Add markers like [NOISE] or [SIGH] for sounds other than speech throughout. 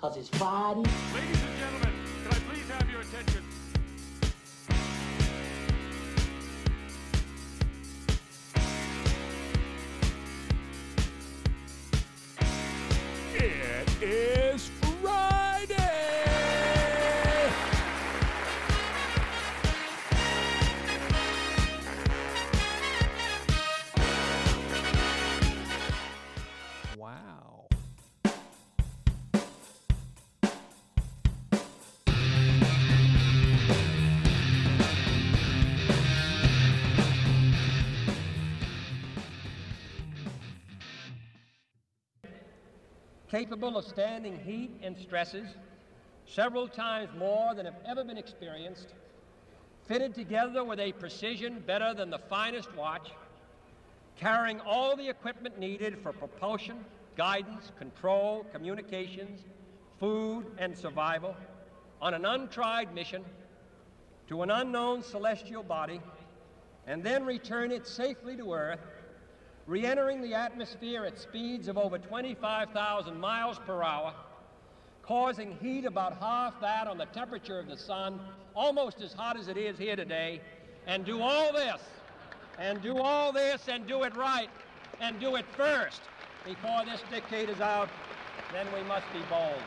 Cause it's Friday. Ladies and gentlemen, can I please have your attention? It is capable of standing heat and stresses several times more than have ever been experienced, fitted together with a precision better than the finest watch, carrying all the equipment needed for propulsion, guidance, control, communications, food, and survival on an untried mission to an unknown celestial body, and then return it safely to Earth re-entering the atmosphere at speeds of over 25,000 miles per hour, causing heat about half that on the temperature of the sun, almost as hot as it is here today, and do all this, and do all this, and do it right, and do it first before this decade is out, then we must be bold.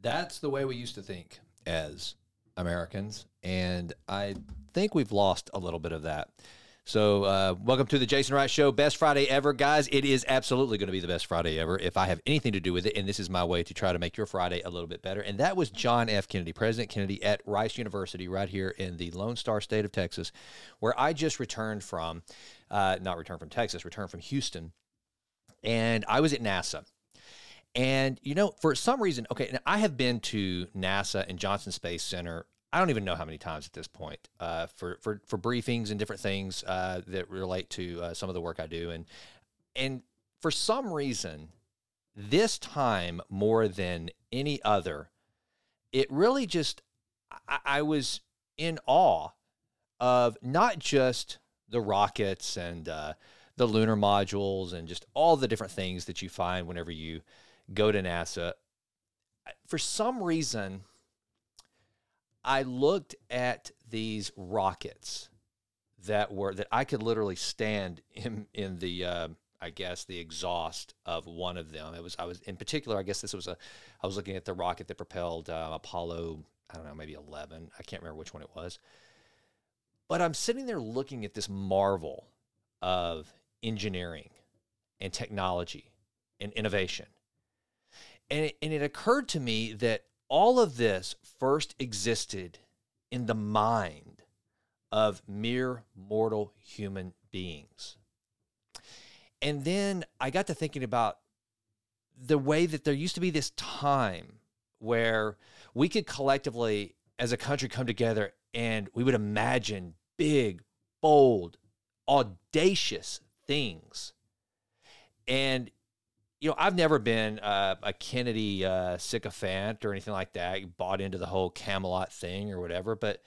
That's the way we used to think as Americans, and I think we've lost a little bit of that. So, uh, welcome to the Jason Wright Show, best Friday ever, guys. It is absolutely going to be the best Friday ever if I have anything to do with it, and this is my way to try to make your Friday a little bit better. And that was John F. Kennedy, President Kennedy at Rice University, right here in the Lone Star State of Texas, where I just returned from, uh, not returned from Texas, returned from Houston, and I was at NASA. And you know, for some reason, okay, I have been to NASA and Johnson Space Center. I don't even know how many times at this point uh, for for for briefings and different things uh, that relate to uh, some of the work I do, and and for some reason, this time more than any other, it really just I, I was in awe of not just the rockets and uh, the lunar modules and just all the different things that you find whenever you go to NASA. For some reason, I looked at these rockets that were that I could literally stand in in the uh, I guess the exhaust of one of them. It was I was in particular. I guess this was a I was looking at the rocket that propelled uh, Apollo. I don't know, maybe eleven. I can't remember which one it was. But I'm sitting there looking at this marvel of engineering and technology and innovation. And it, and it occurred to me that all of this first existed in the mind of mere mortal human beings. And then I got to thinking about the way that there used to be this time where we could collectively, as a country, come together and we would imagine big, bold, audacious things. And you know, I've never been uh, a Kennedy uh, sycophant or anything like that. Bought into the whole Camelot thing or whatever. But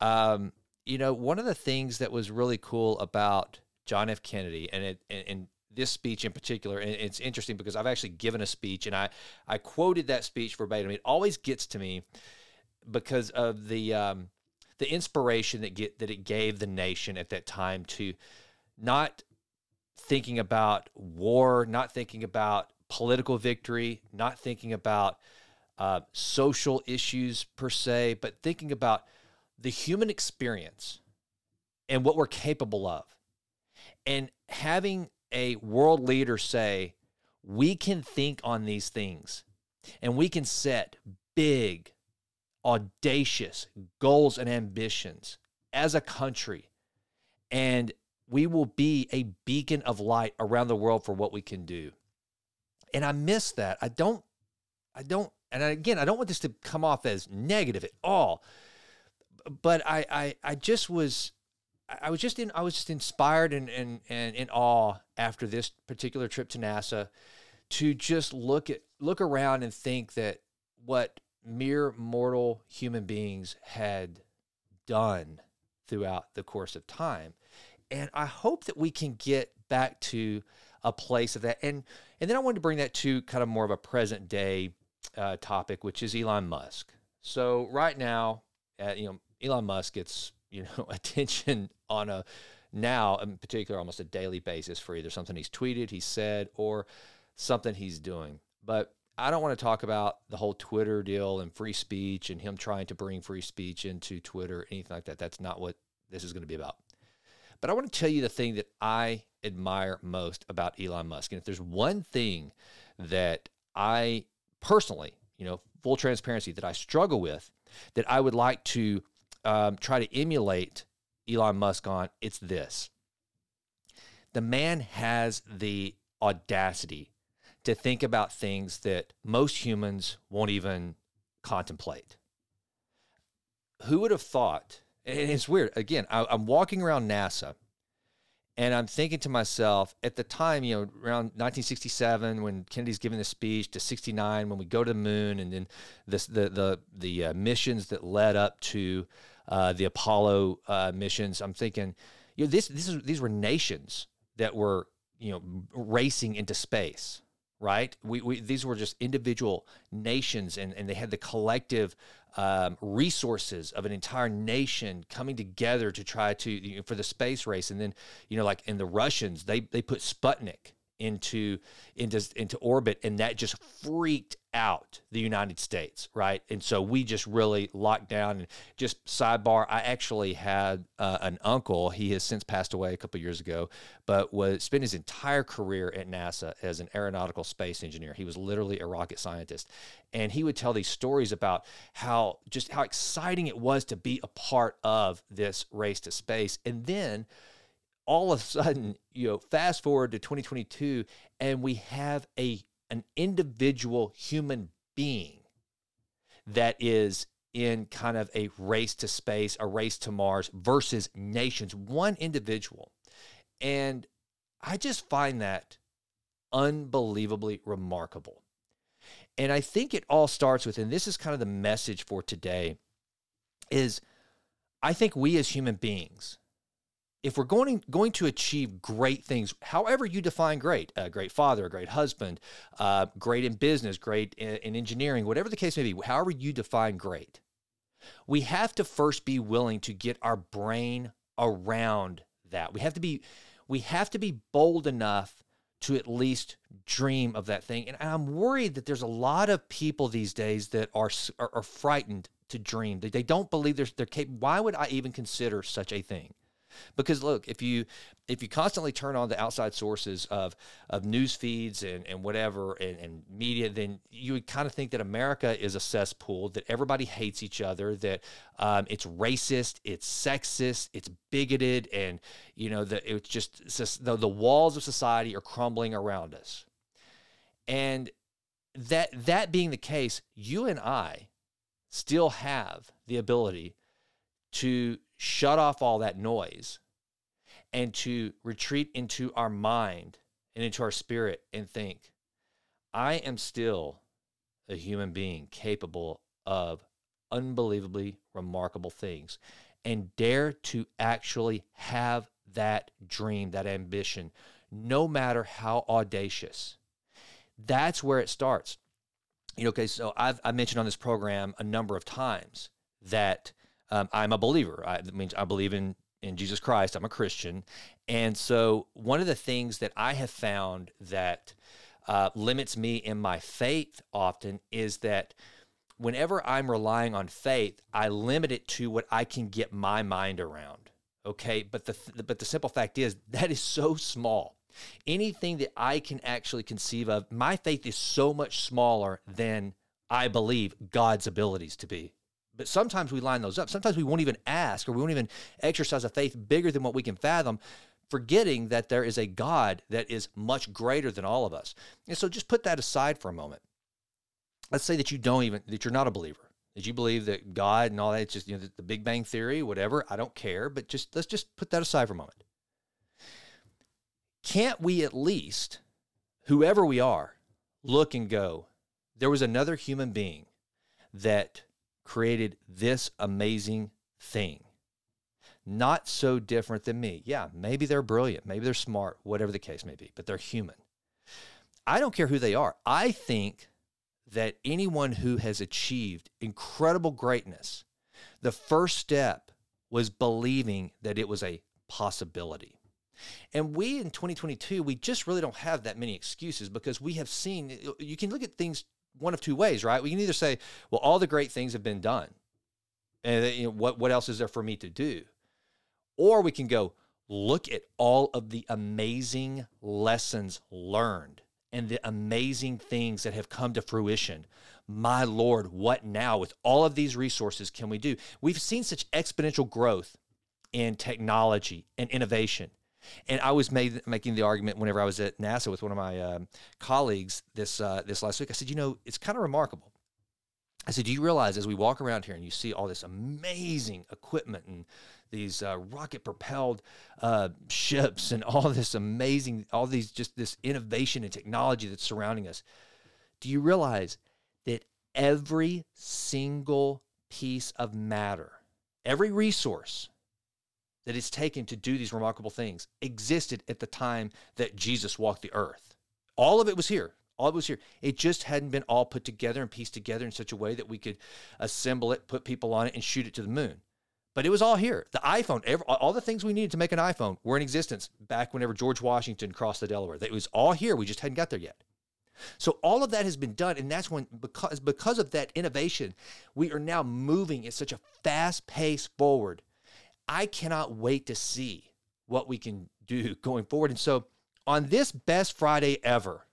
um, you know, one of the things that was really cool about John F. Kennedy and it and, and this speech in particular, and it's interesting because I've actually given a speech and I I quoted that speech verbatim. It always gets to me because of the um, the inspiration that get that it gave the nation at that time to not thinking about war, not thinking about political victory, not thinking about uh, social issues per se, but thinking about the human experience and what we're capable of. And having a world leader say, we can think on these things and we can set big, audacious goals and ambitions as a country. And we will be a beacon of light around the world for what we can do. And I miss that. I don't, I don't, and again, I don't want this to come off as negative at all. But I, I, I just was, I was just in, I was just inspired and, and, and in awe after this particular trip to NASA to just look at, look around and think that what mere mortal human beings had done throughout the course of time and I hope that we can get back to a place of that. And and then I wanted to bring that to kind of more of a present day uh, topic, which is Elon Musk. So right now, uh, you know, Elon Musk gets you know [LAUGHS] attention on a now in particular almost a daily basis for either something he's tweeted, he said, or something he's doing. But I don't want to talk about the whole Twitter deal and free speech and him trying to bring free speech into Twitter, anything like that. That's not what this is going to be about. But I want to tell you the thing that I admire most about Elon Musk. And if there's one thing that I personally, you know, full transparency, that I struggle with, that I would like to um, try to emulate Elon Musk on, it's this. The man has the audacity to think about things that most humans won't even contemplate. Who would have thought? And it's weird. Again, I, am walking around NASA and I'm thinking to myself at the time, you know, around 1967 when Kennedy's giving the speech to 69 when we go to the moon and then this, the the the uh, missions that led up to uh, the Apollo uh, missions. I'm thinking, you know, this this is these were nations that were you know racing into space right? We, we these were just individual nations, and and they had the collective um, resources of an entire nation coming together to try to you know, for the space race. And then you know, like in the Russians, they they put Sputnik into into into orbit, and that just freaked out the United States, right? And so we just really locked down. And just sidebar, I actually had uh, an uncle. He has since passed away a couple years ago, but was spent his entire career at NASA as an aeronautical space engineer. He was literally a rocket scientist, and he would tell these stories about how just how exciting it was to be a part of this race to space, and then all of a sudden, you know, fast forward to 2022, and we have a an individual human being that is in kind of a race to space, a race to Mars versus nations, one individual. And I just find that unbelievably remarkable. And I think it all starts with, and this is kind of the message for today, is I think we as human beings, if we're going going to achieve great things, however you define great, a great father, a great husband, uh, great in business, great in, in engineering, whatever the case may be, however you define great, we have to first be willing to get our brain around that. We have to be we have to be bold enough to at least dream of that thing. And I'm worried that there's a lot of people these days that are are, are frightened to dream. They, they don't believe they're, they're capable. Why would I even consider such a thing? Because look if you if you constantly turn on the outside sources of of news feeds and, and whatever and, and media then you would kind of think that america is a cesspool that everybody hates each other that um, it's racist it's sexist it's bigoted and you know that it's just it's the, the walls of society are crumbling around us. And that that being the case you and i still have the ability to shut off all that noise and to retreat into our mind and into our spirit and think, I am still a human being capable of unbelievably remarkable things and dare to actually have that dream, that ambition, no matter how audacious. That's where it starts. You know, okay, so I've I mentioned on this program a number of times that um, I'm a believer. I, that means I believe in in Jesus Christ. I'm a Christian, and so one of the things that I have found that uh, limits me in my faith often is that whenever I'm relying on faith, I limit it to what I can get my mind around. Okay, but the but the simple fact is that is so small. Anything that I can actually conceive of, my faith is so much smaller than I believe God's abilities to be. But sometimes we line those up. Sometimes we won't even ask or we won't even exercise a faith bigger than what we can fathom, forgetting that there is a God that is much greater than all of us. And so just put that aside for a moment. Let's say that you don't even, that you're not a believer, that you believe that God and all that, it's just, you know, the, the Big Bang Theory, whatever. I don't care, but just let's just put that aside for a moment. Can't we at least, whoever we are, look and go, there was another human being that created this amazing thing not so different than me. Yeah, maybe they're brilliant, maybe they're smart, whatever the case may be, but they're human. I don't care who they are. I think that anyone who has achieved incredible greatness, the first step was believing that it was a possibility. And we in 2022, we just really don't have that many excuses because we have seen, you can look at things one of two ways, right? We can either say, well, all the great things have been done. And you know, what, what else is there for me to do? Or we can go, look at all of the amazing lessons learned and the amazing things that have come to fruition. My Lord, what now? With all of these resources, can we do? We've seen such exponential growth in technology and innovation. And I was made, making the argument whenever I was at NASA with one of my um, colleagues this uh, this last week. I said, you know, it's kind of remarkable. I said, do you realize as we walk around here and you see all this amazing equipment and these uh, rocket propelled uh, ships and all this amazing, all these just this innovation and technology that's surrounding us? Do you realize that every single piece of matter, every resource that is taken to do these remarkable things existed at the time that Jesus walked the earth. All of it was here. All of it was here. It just hadn't been all put together and pieced together in such a way that we could assemble it, put people on it, and shoot it to the moon. But it was all here. The iPhone, every, all the things we needed to make an iPhone were in existence back whenever George Washington crossed the Delaware. It was all here. We just hadn't got there yet. So all of that has been done, and that's when because because of that innovation, we are now moving at such a fast pace forward I cannot wait to see what we can do [LAUGHS] going forward. And so on this best Friday ever,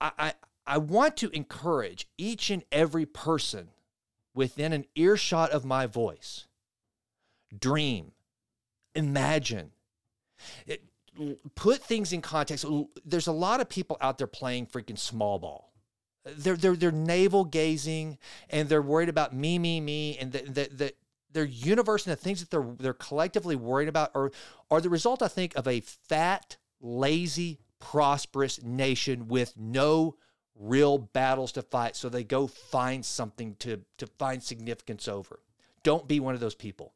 I, I, I want to encourage each and every person within an earshot of my voice dream, imagine, it, put things in context. There's a lot of people out there playing freaking small ball. They're, they're, they're navel gazing and they're worried about me, me, me, and that the, the, their universe and the things that they're they're collectively worried about are are the result, I think, of a fat, lazy, prosperous nation with no real battles to fight. So they go find something to to find significance over. Don't be one of those people.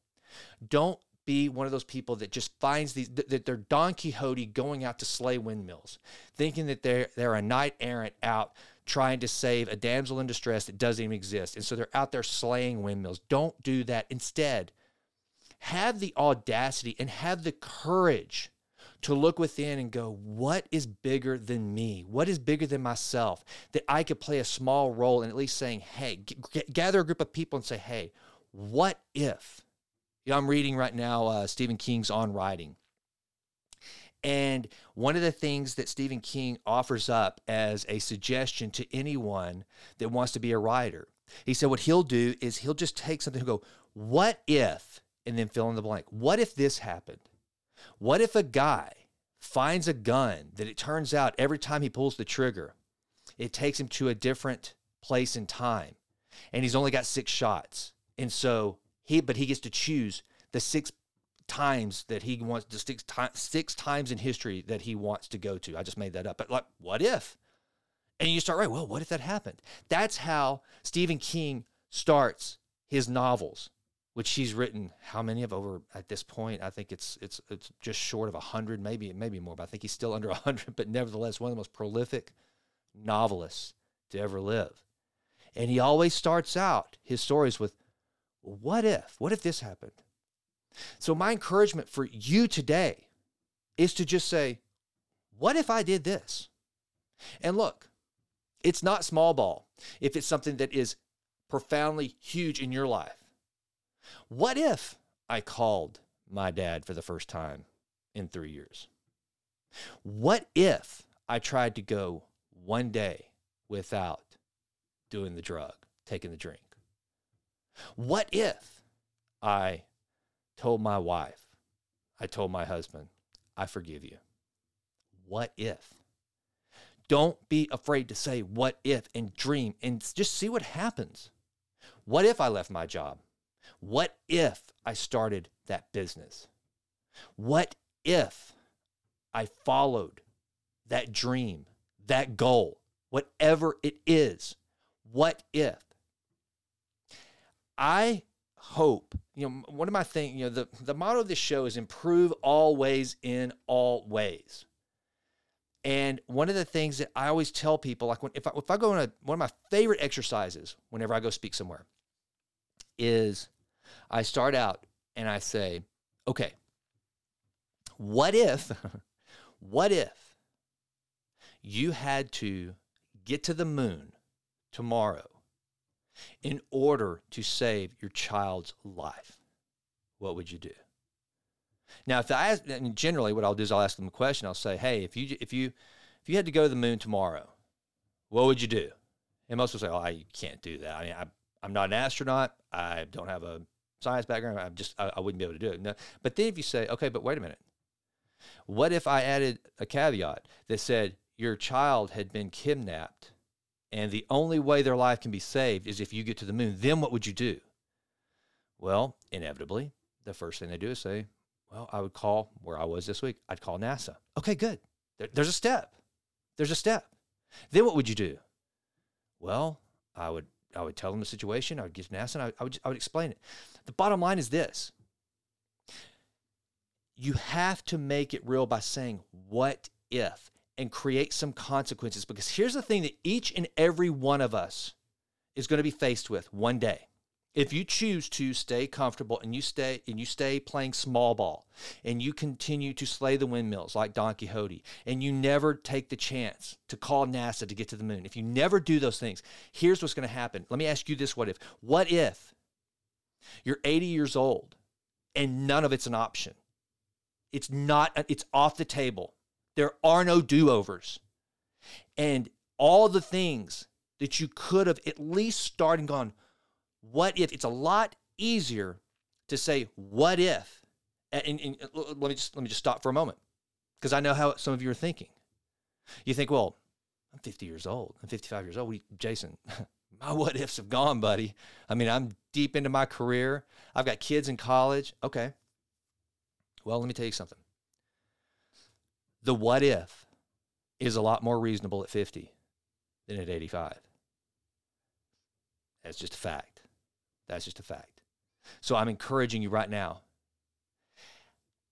Don't be one of those people that just finds these that they're Don Quixote going out to slay windmills, thinking that they're they're a knight errant out trying to save a damsel in distress that doesn't even exist. And so they're out there slaying windmills. Don't do that. Instead, have the audacity and have the courage to look within and go, what is bigger than me? What is bigger than myself that I could play a small role in at least saying, hey, g- gather a group of people and say, hey, what if? You know, I'm reading right now uh, Stephen King's On Writing. And one of the things that Stephen King offers up as a suggestion to anyone that wants to be a writer, he said what he'll do is he'll just take something and go, What if, and then fill in the blank. What if this happened? What if a guy finds a gun that it turns out every time he pulls the trigger, it takes him to a different place in time, and he's only got six shots. And so he, but he gets to choose the six times that he wants to six, six times in history that he wants to go to. I just made that up. But like, what if? And you start right. Well, what if that happened? That's how Stephen King starts his novels, which he's written. How many of over at this point? I think it's it's it's just short of hundred, maybe maybe more. But I think he's still under hundred. But nevertheless, one of the most prolific novelists to ever live. And he always starts out his stories with, "What if? What if this happened? So, my encouragement for you today is to just say, What if I did this? And look, it's not small ball if it's something that is profoundly huge in your life. What if I called my dad for the first time in three years? What if I tried to go one day without doing the drug, taking the drink? What if I told my wife, I told my husband, I forgive you. What if? Don't be afraid to say what if and dream and just see what happens. What if I left my job? What if I started that business? What if I followed that dream, that goal, whatever it is? What if? I hope. You know, one of my things, you know, the, the motto of this show is improve always in all ways. And one of the things that I always tell people, like when, if I, if I go on a, one of my favorite exercises whenever I go speak somewhere, is I start out and I say, okay, what if, [LAUGHS] what if you had to get to the moon tomorrow in order to save your child's life? What would you do? Now, if I ask, generally what I'll do is I'll ask them a question. I'll say, "Hey, if you if you if you had to go to the moon tomorrow, what would you do?" And most will say, "Oh, I can't do that. I mean, I, I'm not an astronaut. I don't have a science background. I'm just I, I wouldn't be able to do it." No. But then if you say, "Okay, but wait a minute, what if I added a caveat that said your child had been kidnapped, and the only way their life can be saved is if you get to the moon? Then what would you do?" Well, inevitably, the first thing they do is say, well, I would call where I was this week. I'd call NASA. Okay, good. There, there's a step. There's a step. Then what would you do? Well, I would I would tell them the situation. I would get to NASA and I, I would I would explain it. The bottom line is this: you have to make it real by saying what if and create some consequences. Because here's the thing that each and every one of us is going to be faced with one day if you choose to stay comfortable and you stay and you stay playing small ball and you continue to slay the windmills like Don Quixote and you never take the chance to call NASA to get to the moon, if you never do those things, here's what's going to happen. Let me ask you this what if? What if you're 80 years old and none of it's an option? It's not, it's off the table. There are no do overs. And all the things that you could have at least started and gone, what if it's a lot easier to say what if? And, and, and let me just let me just stop for a moment because i know how some of you are thinking. You think well i'm 50 years old i'm 55 years old. Jason [LAUGHS] my what ifs have gone buddy. I mean i'm deep into my career. I've got kids in college. Okay. Well let me tell you something the what if is a lot more reasonable at 50 than at 85 that's just a fact that's just a fact. So I'm encouraging you right now.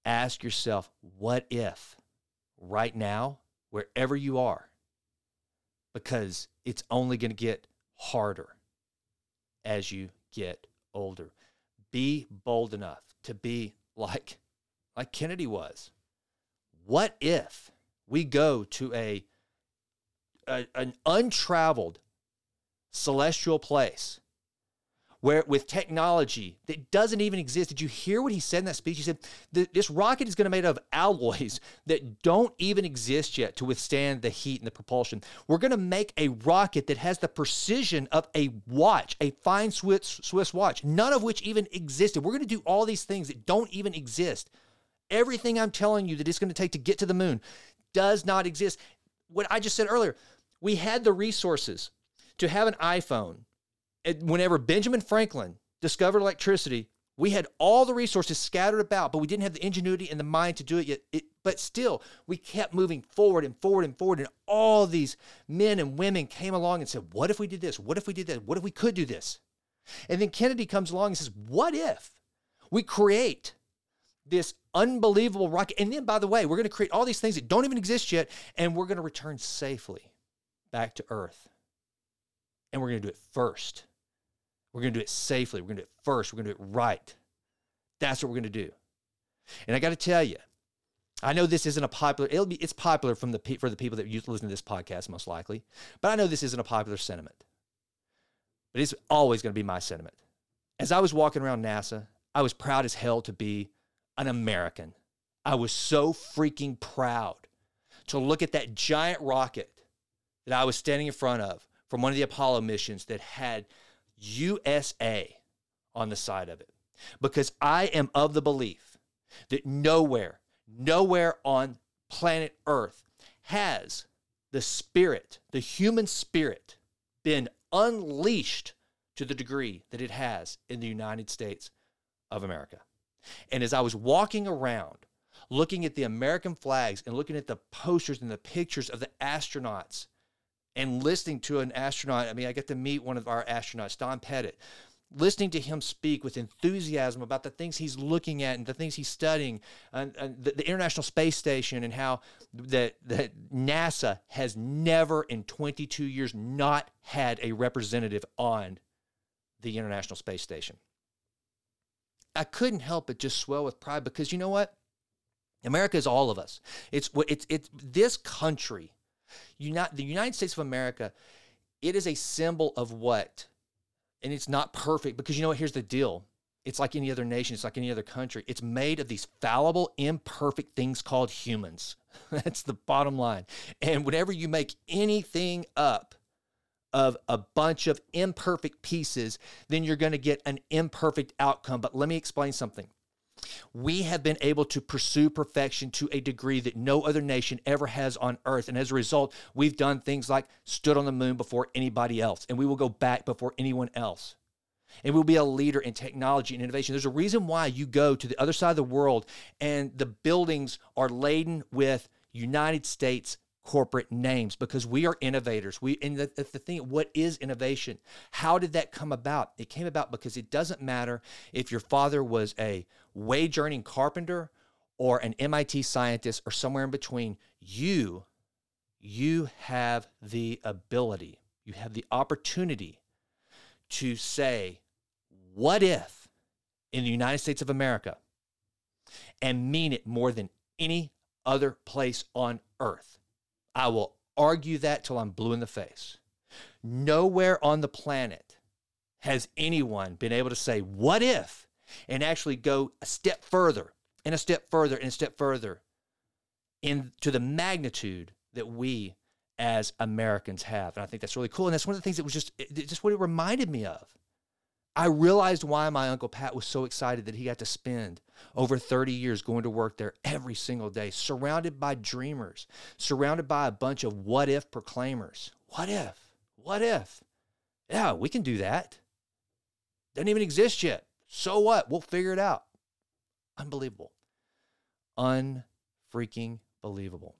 Ask yourself, what if right now, wherever you are, because it's only going to get harder as you get older. Be bold enough to be like like Kennedy was. What if we go to a, a an untraveled celestial place where with technology that doesn't even exist. Did you hear what he said in that speech? He said this rocket is going to be made of alloys that don't even exist yet to withstand the heat and the propulsion. We're going to make a rocket that has the precision of a watch, a fine Swiss, Swiss watch, none of which even existed. We're going to do all these things that don't even exist. Everything I'm telling you that it's going to take to get to the moon does not exist. What I just said earlier, we had the resources to have an iPhone whenever Benjamin Franklin discovered electricity, we had all the resources scattered about, but we didn't have the ingenuity and the mind to do it yet. It, but still, we kept moving forward and forward and forward. And all these men and women came along and said, What if we did this? What if we did that? What if we could do this? And then Kennedy comes along and says, What if we create this unbelievable rocket? And then, by the way, we're going to create all these things that don't even exist yet, and we're going to return safely back to Earth. And we're going to do it first. We're going to do it safely. We're going to do it first. We're going to do it right. That's what we're going to do. And I got to tell you, I know this isn't a popular. It'll be. It's popular from the for the people that listen to this podcast, most likely. But I know this isn't a popular sentiment. But it's always going to be my sentiment. As I was walking around NASA, I was proud as hell to be an American. I was so freaking proud to look at that giant rocket that I was standing in front of from one of the Apollo missions that had USA on the side of it because I am of the belief that nowhere, nowhere on planet Earth has the spirit, the human spirit, been unleashed to the degree that it has in the United States of America. And as I was walking around, looking at the American flags and looking at the posters and the pictures of the astronauts and listening to an astronaut. I mean, I got to meet one of our astronauts, Don Pettit, listening to him speak with enthusiasm about the things he's looking at and the things he's studying, and, and the, the, International Space Station, and how that that NASA has never in 22 years not had a representative on the International Space Station. I couldn't help but just swell with pride because you know what? America is all of us. It's it's it's this country, United, the United States of America. It is a symbol of what and it's not perfect because you know what? Here's the deal. It's like any other nation, it's like any other country. It's made of these fallible, imperfect things called humans. [LAUGHS] That's the bottom line. And whenever you make anything up of a bunch of imperfect pieces, then you're going to get an imperfect outcome. But let me explain something. We have been able to pursue perfection to a degree that no other nation ever has on earth. And as a result, we've done things like stood on the moon before anybody else, and we will go back before anyone else. And we'll be a leader in technology and innovation. There's a reason why you go to the other side of the world and the buildings are laden with United States corporate names because we are innovators. We and the, the thing, what is innovation? How did that come about? It came about because it doesn't matter if your father was a wage earning carpenter or an MIT scientist or somewhere in between. You, you have the ability, you have the opportunity to say, what if in the United States of America and mean it more than any other place on earth? I will argue that till I'm blue in the face. Nowhere on the planet has anyone been able to say, what if, and actually go a step further and a step further and a step further into the magnitude that we as Americans have. And I think that's really cool. And that's one of the things that was just, just what it reminded me of. I realized why my Uncle Pat was so excited that he got to spend over 30 years going to work there every single day, surrounded by dreamers, surrounded by a bunch of what if proclaimers. What if? What if? Yeah, we can do that. Doesn't even exist yet. So what? We'll figure it out. Unbelievable. Unfreaking believable.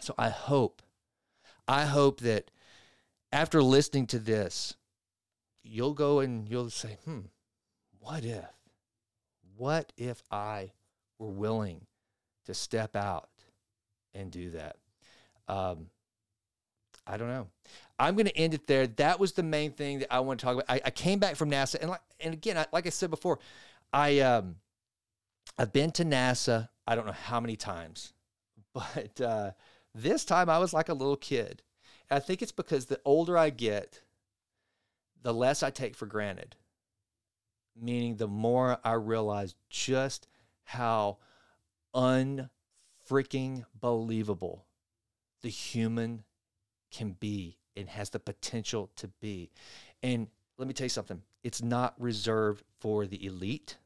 So I hope, I hope that after listening to this, you'll go and you'll say, hmm, what if? What if I were willing to step out and do that? Um, I don't know. I'm going to end it there. That was the main thing that I want to talk about. I, I came back from NASA, and like, and again, I, like I said before, I um, I've been to NASA. I don't know how many times, [LAUGHS] but uh, this time I was like a little kid. I think it's because the older I get, the less I take for granted. Meaning, the more I realize just how unfreaking believable the human can be and has the potential to be. And let me tell you something it's not reserved for the elite.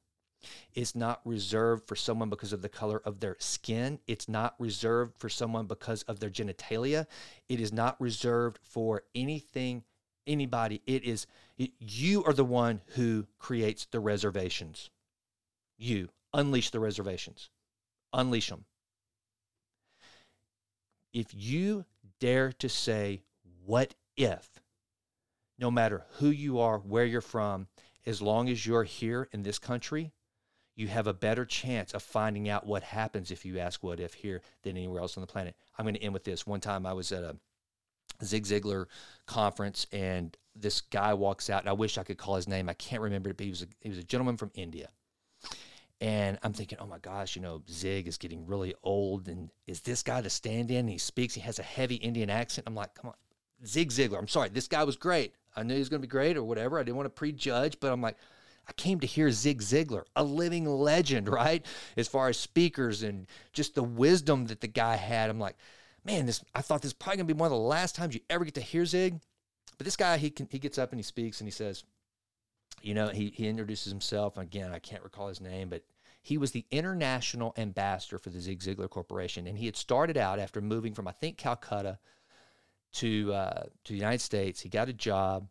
It's not reserved for someone because of the color of their skin. It's not reserved for someone because of their genitalia. It is not reserved for anything anybody. It is it, you are the one who creates the reservations. You unleash the reservations. Unleash them. If you dare to say, what if, no matter who you are, where you're from, as long as you're here in this country, you have a better chance of finding out what happens if you ask what if here than anywhere else on the planet. I'm going to end with this. One time I was at a Zig Ziglar conference, and this guy walks out, and I wish I could call his name. I can't remember it, but he was a, he was a gentleman from India. And I'm thinking, oh my gosh, you know, Zig is getting really old, and is this guy the stand-in? He speaks, he has a heavy Indian accent. I'm like, come on, Zig Ziglar. I'm sorry, this guy was great. I knew he was going to be great or whatever. I didn't want to prejudge, but I'm like, I came to hear Zig Ziglar, a living legend, [LAUGHS] right? As far as speakers and just the wisdom that the guy had. I'm like, man, this I thought this is probably gonna be one of the last times you ever get to hear Zig. But this guy, he can he gets up and he speaks and he says, you know, he he introduces himself. Again, I can't recall his name, but he was the international ambassador for the Zig Ziglar Corporation, and he had started out after moving from I think Calcutta to uh, to the United States. He got a job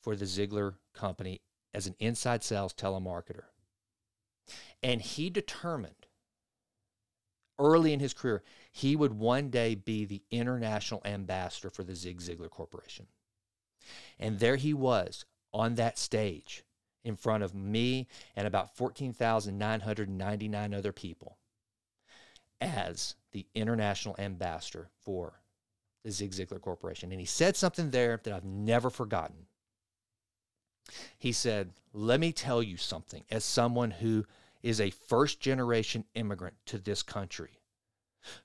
for the Ziglar Company as an inside sales telemarketer, and he determined early in his career, he would one day be the international ambassador for the Zig Ziglar Corporation. And there he was on that stage in front of me and about 14,999 other people as the international ambassador for the Zig Ziglar Corporation. And he said something there that I've never forgotten. He said, Let me tell you something as someone who is a first generation immigrant to this country,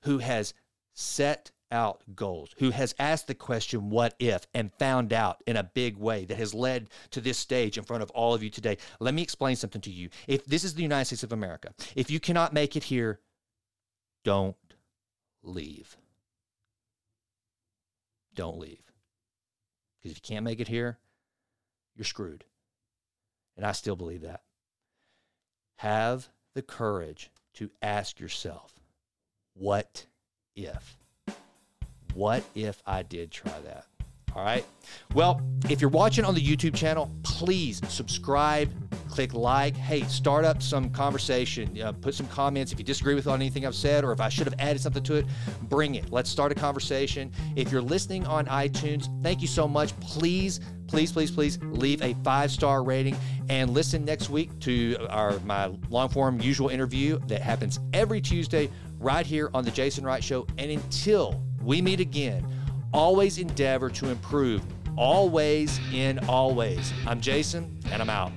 who has set out goals, who has asked the question, what if, and found out in a big way that has led to this stage in front of all of you today. Let me explain something to you. If this is the United States of America, if you cannot make it here, don't leave. Don't leave. Because if you can't make it here, you're screwed. And I still believe that. Have the courage to ask yourself, what if? What if I did try that? All right. Well, if you're watching on the YouTube channel, please subscribe, click like. Hey, start up some conversation. Uh, put some comments if you disagree with anything I've said or if I should have added something to it. Bring it. Let's start a conversation. If you're listening on iTunes, thank you so much. Please, please, please, please leave a five star rating and listen next week to our my long form usual interview that happens every Tuesday right here on the Jason Wright Show. And until we meet again always endeavor to improve, always in always. I'm Jason, and I'm out.